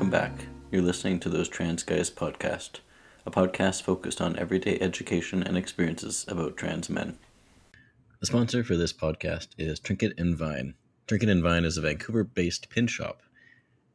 welcome back. You're listening to Those Trans Guys podcast, a podcast focused on everyday education and experiences about trans men. The sponsor for this podcast is Trinket and Vine. Trinket and Vine is a Vancouver based pin shop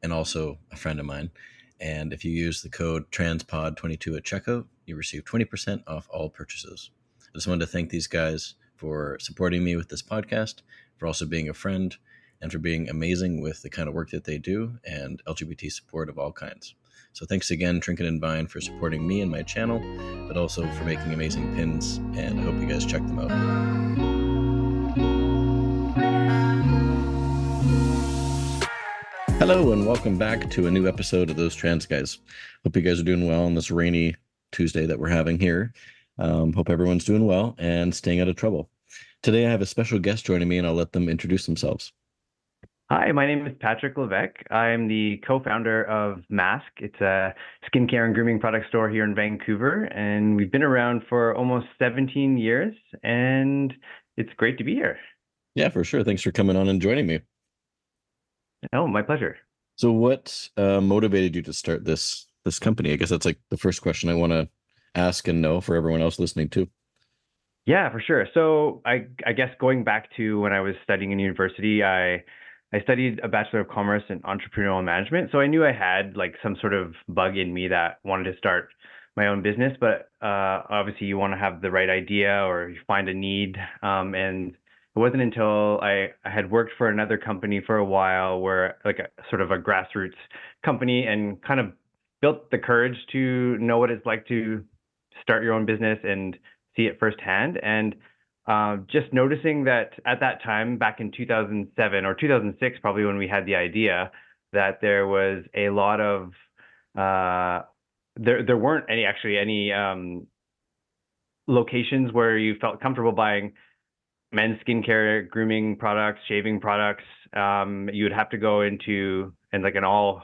and also a friend of mine. And if you use the code TRANSPOD22 at checkout, you receive 20% off all purchases. I just wanted to thank these guys for supporting me with this podcast, for also being a friend, and for being amazing with the kind of work that they do and LGBT support of all kinds. So thanks again, Trinket and Vine, for supporting me and my channel, but also for making amazing pins, and I hope you guys check them out. Hello, and welcome back to a new episode of Those Trans Guys. Hope you guys are doing well on this rainy Tuesday that we're having here. Um, hope everyone's doing well and staying out of trouble. Today, I have a special guest joining me, and I'll let them introduce themselves. Hi, my name is Patrick Levesque. I'm the co-founder of Mask. It's a skincare and grooming product store here in Vancouver, and we've been around for almost 17 years, and it's great to be here. Yeah, for sure. Thanks for coming on and joining me. Oh, my pleasure. So, what uh, motivated you to start this this company? I guess that's like the first question I want to ask and know for everyone else listening too. Yeah, for sure. So, I I guess going back to when I was studying in university, I I studied a Bachelor of Commerce in Entrepreneurial Management. So I knew I had like some sort of bug in me that wanted to start my own business. But uh, obviously, you want to have the right idea or you find a need. Um, and it wasn't until I, I had worked for another company for a while, where like a sort of a grassroots company, and kind of built the courage to know what it's like to start your own business and see it firsthand. And uh, just noticing that at that time, back in 2007 or 2006, probably when we had the idea, that there was a lot of uh, there there weren't any actually any um, locations where you felt comfortable buying men's skincare, grooming products, shaving products. Um, you would have to go into and like an all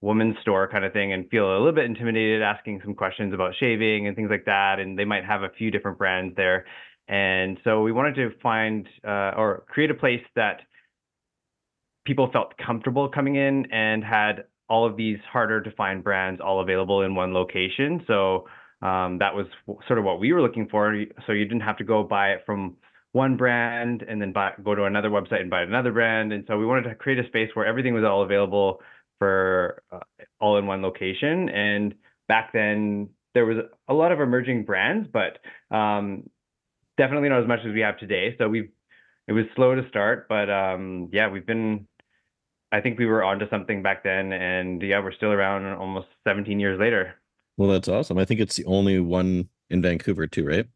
women's store kind of thing and feel a little bit intimidated asking some questions about shaving and things like that and they might have a few different brands there and so we wanted to find uh, or create a place that people felt comfortable coming in and had all of these harder to find brands all available in one location. So um, that was sort of what we were looking for. So you didn't have to go buy it from one brand and then buy, go to another website and buy another brand. And so we wanted to create a space where everything was all available for uh, all in one location. And back then there was a lot of emerging brands, but um, definitely not as much as we have today. So we've it was slow to start, but um, yeah, we've been. I think we were onto something back then, and yeah, we're still around almost 17 years later. Well, that's awesome. I think it's the only one in Vancouver too, right?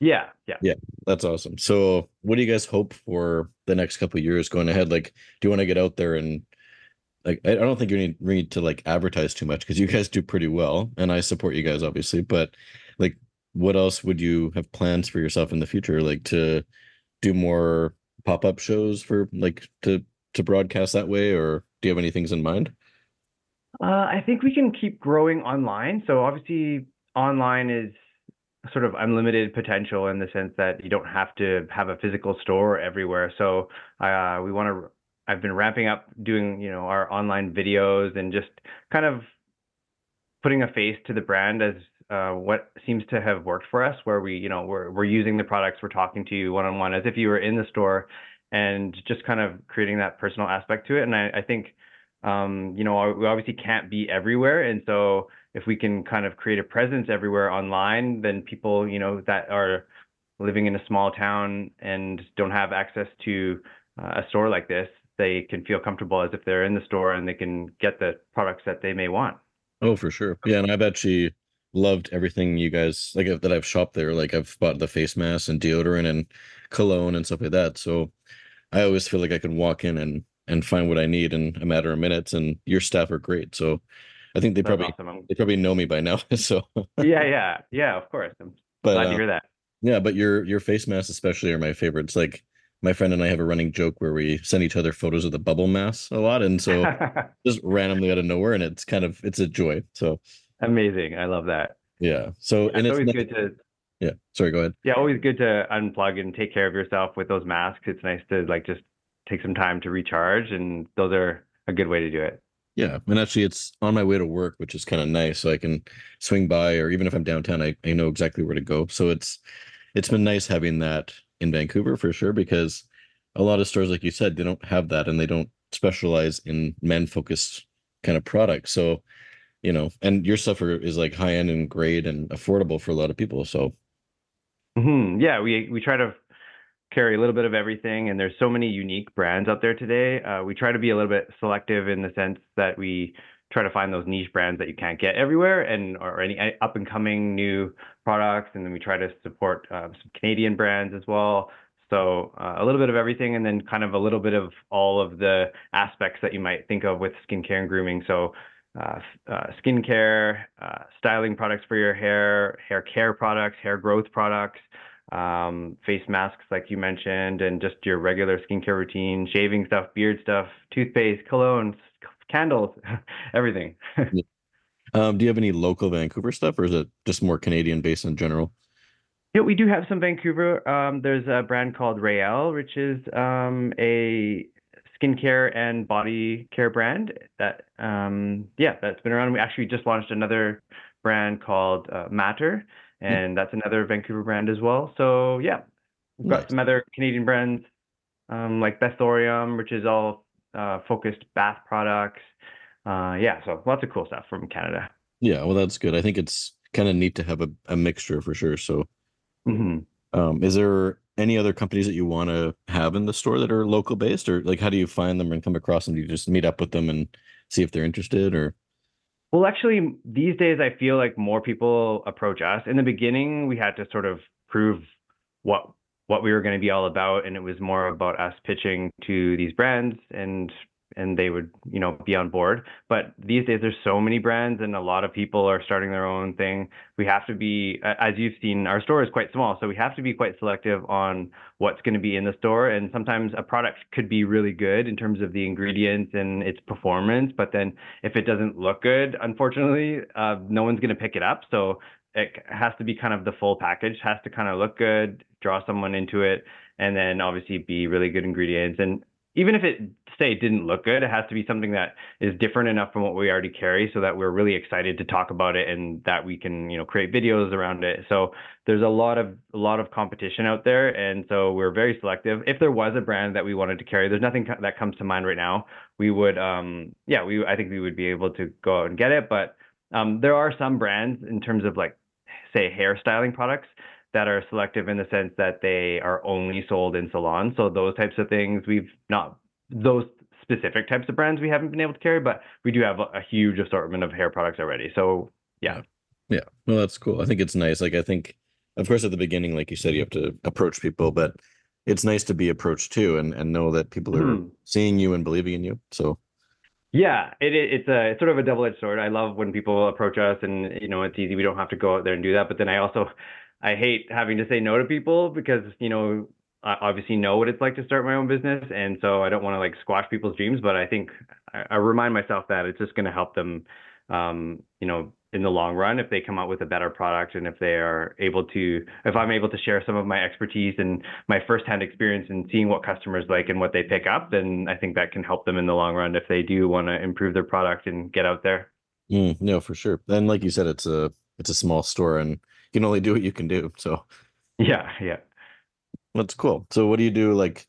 Yeah, yeah, yeah. That's awesome. So, what do you guys hope for the next couple years going ahead? Like, do you want to get out there and like? I don't think you need need to like advertise too much because you guys do pretty well, and I support you guys obviously. But like, what else would you have plans for yourself in the future? Like to do more pop-up shows for like to to broadcast that way or do you have any things in mind? Uh, i think we can keep growing online. So obviously online is sort of unlimited potential in the sense that you don't have to have a physical store everywhere. So uh, we want to i've been ramping up doing you know our online videos and just kind of putting a face to the brand as uh, what seems to have worked for us, where we, you know, we're we're using the products, we're talking to you one on one as if you were in the store, and just kind of creating that personal aspect to it. And I, I think, um, you know, we obviously can't be everywhere, and so if we can kind of create a presence everywhere online, then people, you know, that are living in a small town and don't have access to uh, a store like this, they can feel comfortable as if they're in the store and they can get the products that they may want. Oh, for sure. Yeah, and I've actually loved everything you guys like that I've shopped there. Like I've bought the face mask and deodorant and cologne and stuff like that. So I always feel like I can walk in and and find what I need in a matter of minutes. And your staff are great. So I think they That's probably awesome. they probably know me by now. So yeah, yeah, yeah. Of course, I'm but, glad uh, to hear that. Yeah, but your your face masks especially are my favorites. Like my friend and I have a running joke where we send each other photos of the bubble masks a lot, and so just randomly out of nowhere, and it's kind of it's a joy. So Amazing. I love that. Yeah. So and it's, always good to yeah. Sorry, go ahead. Yeah, always good to unplug and take care of yourself with those masks. It's nice to like just take some time to recharge and those are a good way to do it. Yeah, and actually, it's on my way to work, which is kind of nice. So I can swing by, or even if I'm downtown, I, I know exactly where to go. So it's it's been nice having that in Vancouver for sure, because a lot of stores, like you said, they don't have that, and they don't specialize in men focused kind of products. So you know, and your stuff is like high end and great and affordable for a lot of people. So mm-hmm. yeah, we we try to carry a little bit of everything and there's so many unique brands out there today uh, we try to be a little bit selective in the sense that we try to find those niche brands that you can't get everywhere and or any up and coming new products and then we try to support uh, some canadian brands as well so uh, a little bit of everything and then kind of a little bit of all of the aspects that you might think of with skincare and grooming so uh, uh, skincare, uh, styling products for your hair, hair care products, hair growth products, um, face masks, like you mentioned, and just your regular skincare routine, shaving stuff, beard stuff, toothpaste, colognes, candles, everything. um, do you have any local Vancouver stuff, or is it just more Canadian based in general? Yeah, we do have some Vancouver. Um, there's a brand called Raelle, which is um, a skincare and body care brand that, um, yeah, that's been around. We actually just launched another brand called uh, Matter, and that's another Vancouver brand as well. So yeah, we've got nice. some other Canadian brands um, like Bathorium, which is all uh, focused bath products. Uh, yeah, so lots of cool stuff from Canada. Yeah, well, that's good. I think it's kind of neat to have a, a mixture for sure. So, mm-hmm. um, is there any other companies that you want to have in the store that are local based, or like how do you find them and come across them? Do you just meet up with them and see if they're interested, or? Well, actually, these days I feel like more people approach us. In the beginning, we had to sort of prove what what we were going to be all about, and it was more about us pitching to these brands and and they would you know be on board. But these days there's so many brands and a lot of people are starting their own thing. We have to be as you've seen our store is quite small so we have to be quite selective on what's going to be in the store. And sometimes a product could be really good in terms of the ingredients and its performance but then if it doesn't look good unfortunately uh, no one's going to pick it up. So it has to be kind of the full package has to kind of look good draw someone into it and then obviously be really good ingredients. And even if it say didn't look good, it has to be something that is different enough from what we already carry so that we're really excited to talk about it and that we can, you know, create videos around it. So there's a lot of a lot of competition out there and so we're very selective. If there was a brand that we wanted to carry, there's nothing that comes to mind right now. We would um yeah, we I think we would be able to go out and get it, but um there are some brands in terms of like say hair styling products that are selective in the sense that they are only sold in salons. So those types of things we've not those specific types of brands we haven't been able to carry, but we do have a, huge assortment of hair products already. So yeah. Yeah. Well, that's cool. I think it's nice. Like I think of course at the beginning, like you said, you have to approach people, but it's nice to be approached too and, and know that people are mm. seeing you and believing in you. So yeah, it, it's a it's sort of a double edged sword. I love when people approach us and you know it's easy. We don't have to go out there and do that. But then I also I hate having to say no to people because you know I obviously know what it's like to start my own business, and so I don't want to like squash people's dreams. But I think I, I remind myself that it's just going to help them, um, you know, in the long run if they come out with a better product and if they are able to, if I'm able to share some of my expertise and my firsthand experience in seeing what customers like and what they pick up, then I think that can help them in the long run if they do want to improve their product and get out there. Mm, no, for sure. And like you said, it's a it's a small store and you can only do what you can do. So yeah, yeah. That's cool. So what do you do like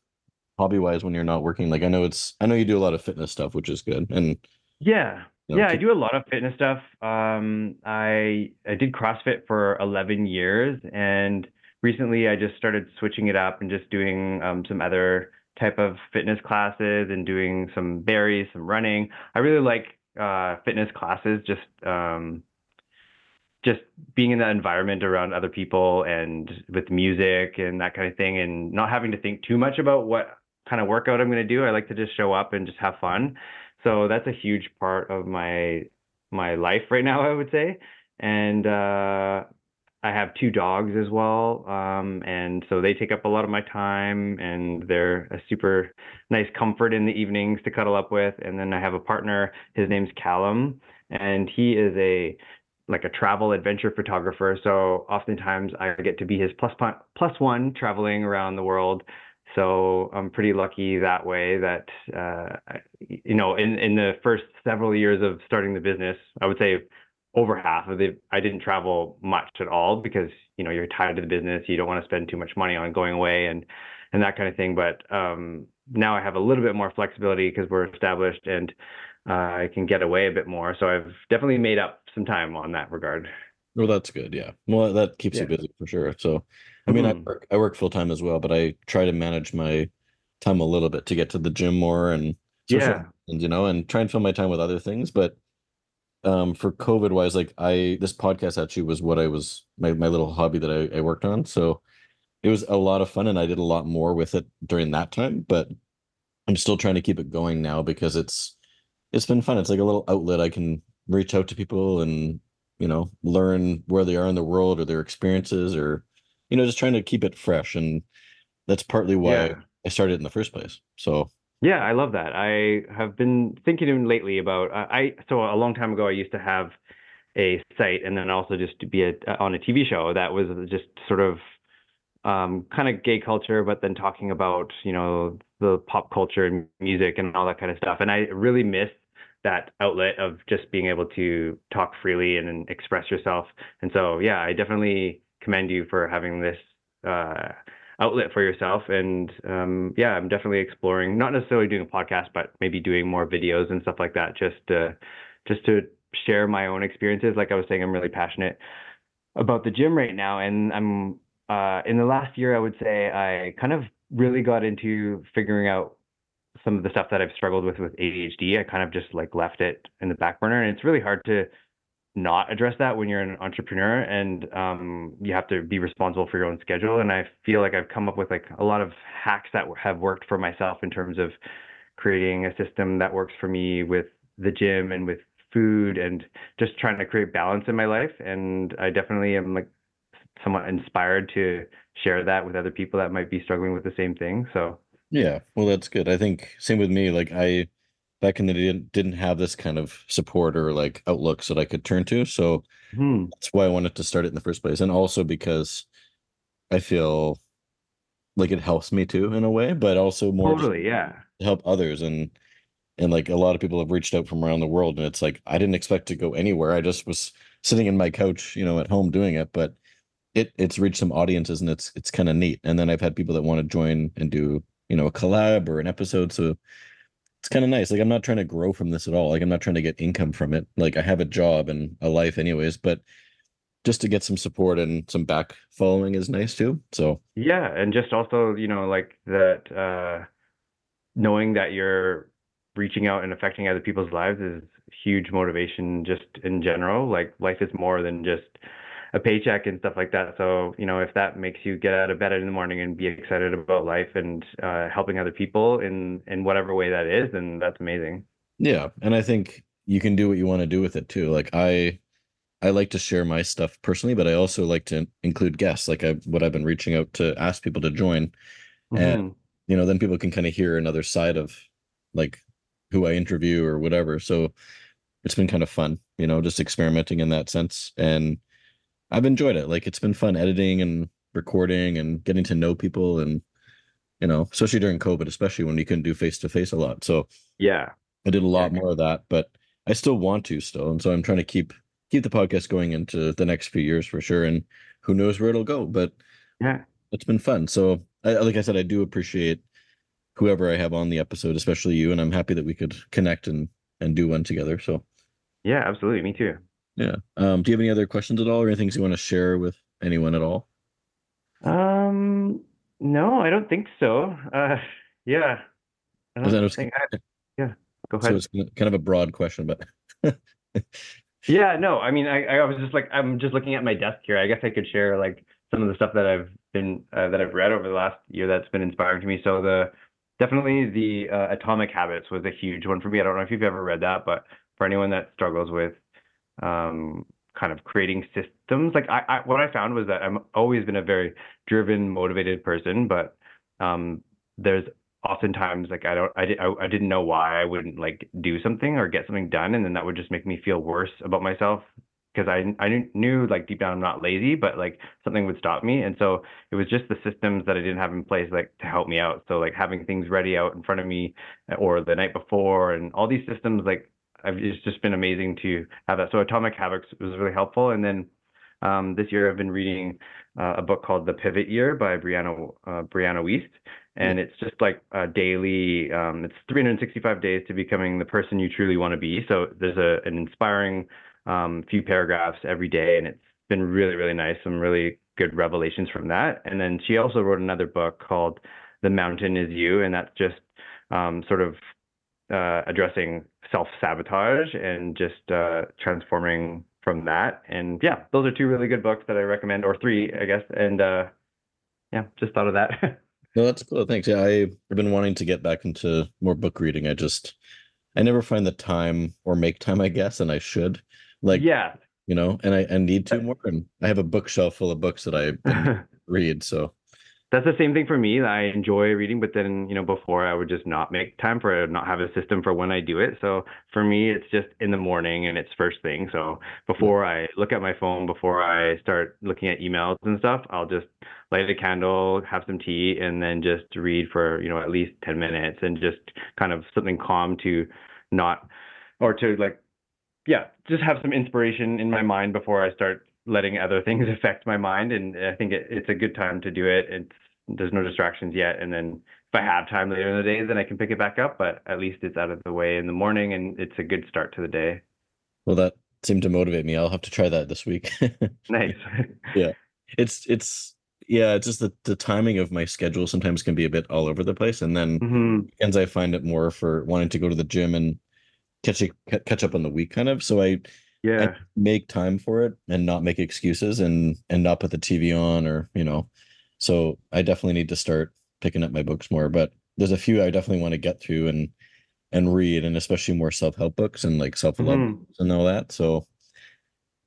hobby wise when you're not working? Like I know it's I know you do a lot of fitness stuff, which is good. And yeah. Know, yeah, I do a lot of fitness stuff. Um I I did CrossFit for 11 years and recently I just started switching it up and just doing um, some other type of fitness classes and doing some Barry's, some running. I really like uh, fitness classes just um, just being in that environment around other people and with music and that kind of thing and not having to think too much about what kind of workout I'm going to do. I like to just show up and just have fun. So that's a huge part of my my life right now, I would say. And uh, I have two dogs as well, um, and so they take up a lot of my time, and they're a super nice comfort in the evenings to cuddle up with. And then I have a partner. His name's Callum, and he is a like a travel adventure photographer. So oftentimes I get to be his plus plus one traveling around the world, so I'm pretty lucky that way that, uh, you know, in, in the first several years of starting the business, I would say over half of the, I didn't travel much at all because, you know, you're tied to the business. You don't want to spend too much money on going away and, and that kind of thing. But um, now I have a little bit more flexibility because we're established and uh, I can get away a bit more. So I've definitely made up some time on that regard. Well, that's good. Yeah. Well, that keeps yeah. you busy for sure. So, I mean, mm-hmm. I work I work full time as well, but I try to manage my time a little bit to get to the gym more and yeah, and you know, and try and fill my time with other things. But um, for COVID wise, like I this podcast actually was what I was my my little hobby that I, I worked on. So it was a lot of fun, and I did a lot more with it during that time. But I'm still trying to keep it going now because it's it's been fun. It's like a little outlet I can reach out to people and you know learn where they are in the world or their experiences or you know, just trying to keep it fresh. And that's partly why yeah. I started in the first place. So yeah, I love that. I have been thinking in lately about uh, I so a long time ago I used to have a site and then also just to be a, on a TV show that was just sort of um, kind of gay culture, but then talking about you know the pop culture and music and all that kind of stuff. And I really miss that outlet of just being able to talk freely and, and express yourself. And so yeah, I definitely commend you for having this uh, outlet for yourself. And um, yeah, I'm definitely exploring, not necessarily doing a podcast, but maybe doing more videos and stuff like that, just to, just to share my own experiences. Like I was saying, I'm really passionate about the gym right now, and I'm uh, in the last year, I would say I kind of really got into figuring out some of the stuff that I've struggled with with ADHD. I kind of just like left it in the back burner, and it's really hard to not address that when you're an entrepreneur and um, you have to be responsible for your own schedule. And I feel like I've come up with like a lot of hacks that have worked for myself in terms of creating a system that works for me with the gym and with food and just trying to create balance in my life. And I definitely am like somewhat inspired to share that with other people that might be struggling with the same thing. So yeah, well, that's good. I think same with me. Like I back in the day didn't have this kind of support or like outlooks that I could turn to. So hmm. that's why I wanted to start it in the first place. And also because I feel like it helps me too in a way, but also more totally, yeah. To help others and and like a lot of people have reached out from around the world and it's like I didn't expect to go anywhere. I just was sitting in my couch, you know, at home doing it, but it it's reached some audiences and it's it's kind of neat. And then I've had people that want to join and do, you know, a collab or an episode. So it's kind of nice. Like I'm not trying to grow from this at all. Like I'm not trying to get income from it. Like I have a job and a life anyways, but just to get some support and some back following is nice too. So yeah, and just also, you know, like that uh knowing that you're reaching out and affecting other people's lives is huge motivation just in general. Like life is more than just a paycheck and stuff like that. So, you know, if that makes you get out of bed in the morning and be excited about life and uh, helping other people in in whatever way that is, then that's amazing. Yeah, and I think you can do what you want to do with it too. Like I I like to share my stuff personally, but I also like to include guests. Like I what I've been reaching out to ask people to join. Mm-hmm. And you know, then people can kind of hear another side of like who I interview or whatever. So it's been kind of fun, you know, just experimenting in that sense. And I've enjoyed it. Like it's been fun editing and recording and getting to know people and you know, especially during COVID, especially when you couldn't do face to face a lot. So yeah, I did a lot yeah. more of that, but I still want to still, and so I'm trying to keep keep the podcast going into the next few years for sure. And who knows where it'll go, but yeah, it's been fun. So I, like I said, I do appreciate whoever I have on the episode, especially you, and I'm happy that we could connect and and do one together. So yeah, absolutely, me too. Yeah. Um, do you have any other questions at all or anything you want to share with anyone at all? Um, no, I don't think so. Uh, yeah. I don't was, think I, yeah, go ahead. So it's kind of a broad question, but yeah, no, I mean, I, I was just like, I'm just looking at my desk here. I guess I could share like some of the stuff that I've been, uh, that I've read over the last year that's been inspiring to me. So the, definitely the uh, Atomic Habits was a huge one for me. I don't know if you've ever read that, but for anyone that struggles with um, kind of creating systems. Like I, I, what I found was that I'm always been a very driven, motivated person, but um, there's oftentimes like I don't, I, did, I, I didn't know why I wouldn't like do something or get something done, and then that would just make me feel worse about myself because I I knew like deep down I'm not lazy, but like something would stop me, and so it was just the systems that I didn't have in place like to help me out. So like having things ready out in front of me, or the night before, and all these systems like I've, it's just been amazing to have that. So Atomic Habits was really helpful, and then um, this year I've been reading uh, a book called The Pivot Year by Brianna uh, Brianna Wiest, and it's just like a daily. Um, it's 365 days to becoming the person you truly want to be. So there's a an inspiring um, few paragraphs every day, and it's been really really nice. Some really good revelations from that. And then she also wrote another book called The Mountain Is You, and that's just um, sort of uh, addressing self sabotage and just uh, transforming from that. And yeah, those are two really good books that I recommend, or three, I guess. And uh, yeah, just thought of that. no, that's cool. Thanks. Yeah, I've been wanting to get back into more book reading. I just, I never find the time or make time, I guess, and I should. Like, yeah, you know, and I, I need to more. And I have a bookshelf full of books that I read. So that's the same thing for me. I enjoy reading, but then you know before I would just not make time for it, not have a system for when I do it. So for me, it's just in the morning and it's first thing. So before I look at my phone, before I start looking at emails and stuff, I'll just light a candle, have some tea, and then just read for you know at least ten minutes and just kind of something calm to not or to like yeah just have some inspiration in my mind before I start letting other things affect my mind. And I think it, it's a good time to do it. It's there's no distractions yet. And then if I have time later in the day, then I can pick it back up. But at least it's out of the way in the morning, and it's a good start to the day. Well, that seemed to motivate me. I'll have to try that this week. nice. yeah, it's it's yeah, it's just the the timing of my schedule sometimes can be a bit all over the place, and then mm-hmm. weekends I find it more for wanting to go to the gym and catch a, catch up on the week, kind of. So I yeah. Make time for it and not make excuses and and not put the tv on or you know. So i definitely need to start picking up my books more but there's a few i definitely want to get through and and read and especially more self-help books and like self-love mm-hmm. and all that. So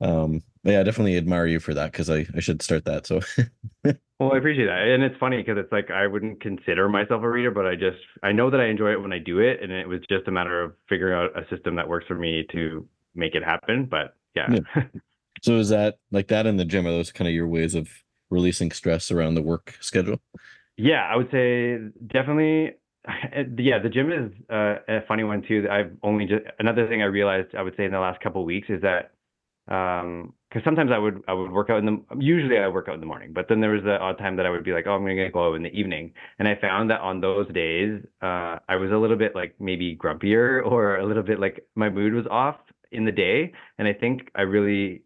um yeah i definitely admire you for that because i i should start that so. Well i appreciate that and it's funny because it's like i wouldn't consider myself a reader but i just i know that i enjoy it when i do it and it was just a matter of figuring out a system that works for me to make it happen. But yeah. yeah. So is that like that in the gym? Are those kind of your ways of releasing stress around the work schedule? Yeah, I would say definitely. Yeah, the gym is uh, a funny one too. I've only just another thing I realized I would say in the last couple of weeks is that um because sometimes I would I would work out in the usually I work out in the morning, but then there was the odd time that I would be like, oh, I'm gonna go out in the evening, and I found that on those days uh, I was a little bit like maybe grumpier or a little bit like my mood was off, in the day, and I think I really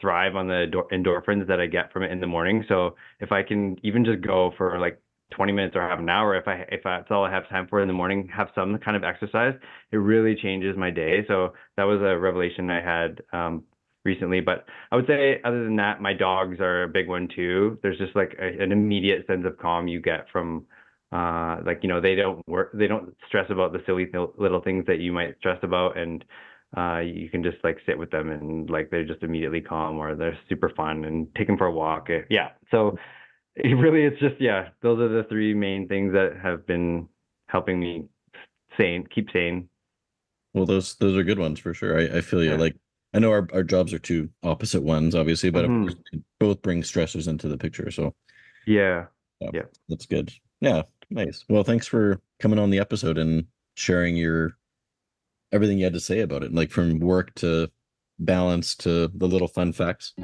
thrive on the endorphins that I get from it in the morning. So if I can even just go for like 20 minutes or half an hour, if I if that's all I have time for in the morning, have some kind of exercise, it really changes my day. So that was a revelation I had um, recently. But I would say, other than that, my dogs are a big one too. There's just like a, an immediate sense of calm you get from uh, like you know they don't work they don't stress about the silly th- little things that you might stress about and uh, you can just like sit with them and like they're just immediately calm or they're super fun and take them for a walk. Yeah. So it really, it's just, yeah, those are the three main things that have been helping me sane, keep sane. Well, those, those are good ones for sure. I, I feel you. Yeah. Like, I know our, our jobs are two opposite ones, obviously, but mm-hmm. both bring stressors into the picture. So, yeah. yeah. Yeah. That's good. Yeah. Nice. Well, thanks for coming on the episode and sharing your everything you had to say about it, like from work to balance to the little fun facts.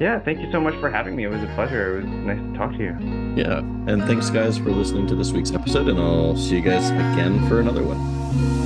Yeah, thank you so much for having me. It was a pleasure. It was nice to talk to you. Yeah, and thanks, guys, for listening to this week's episode, and I'll see you guys again for another one.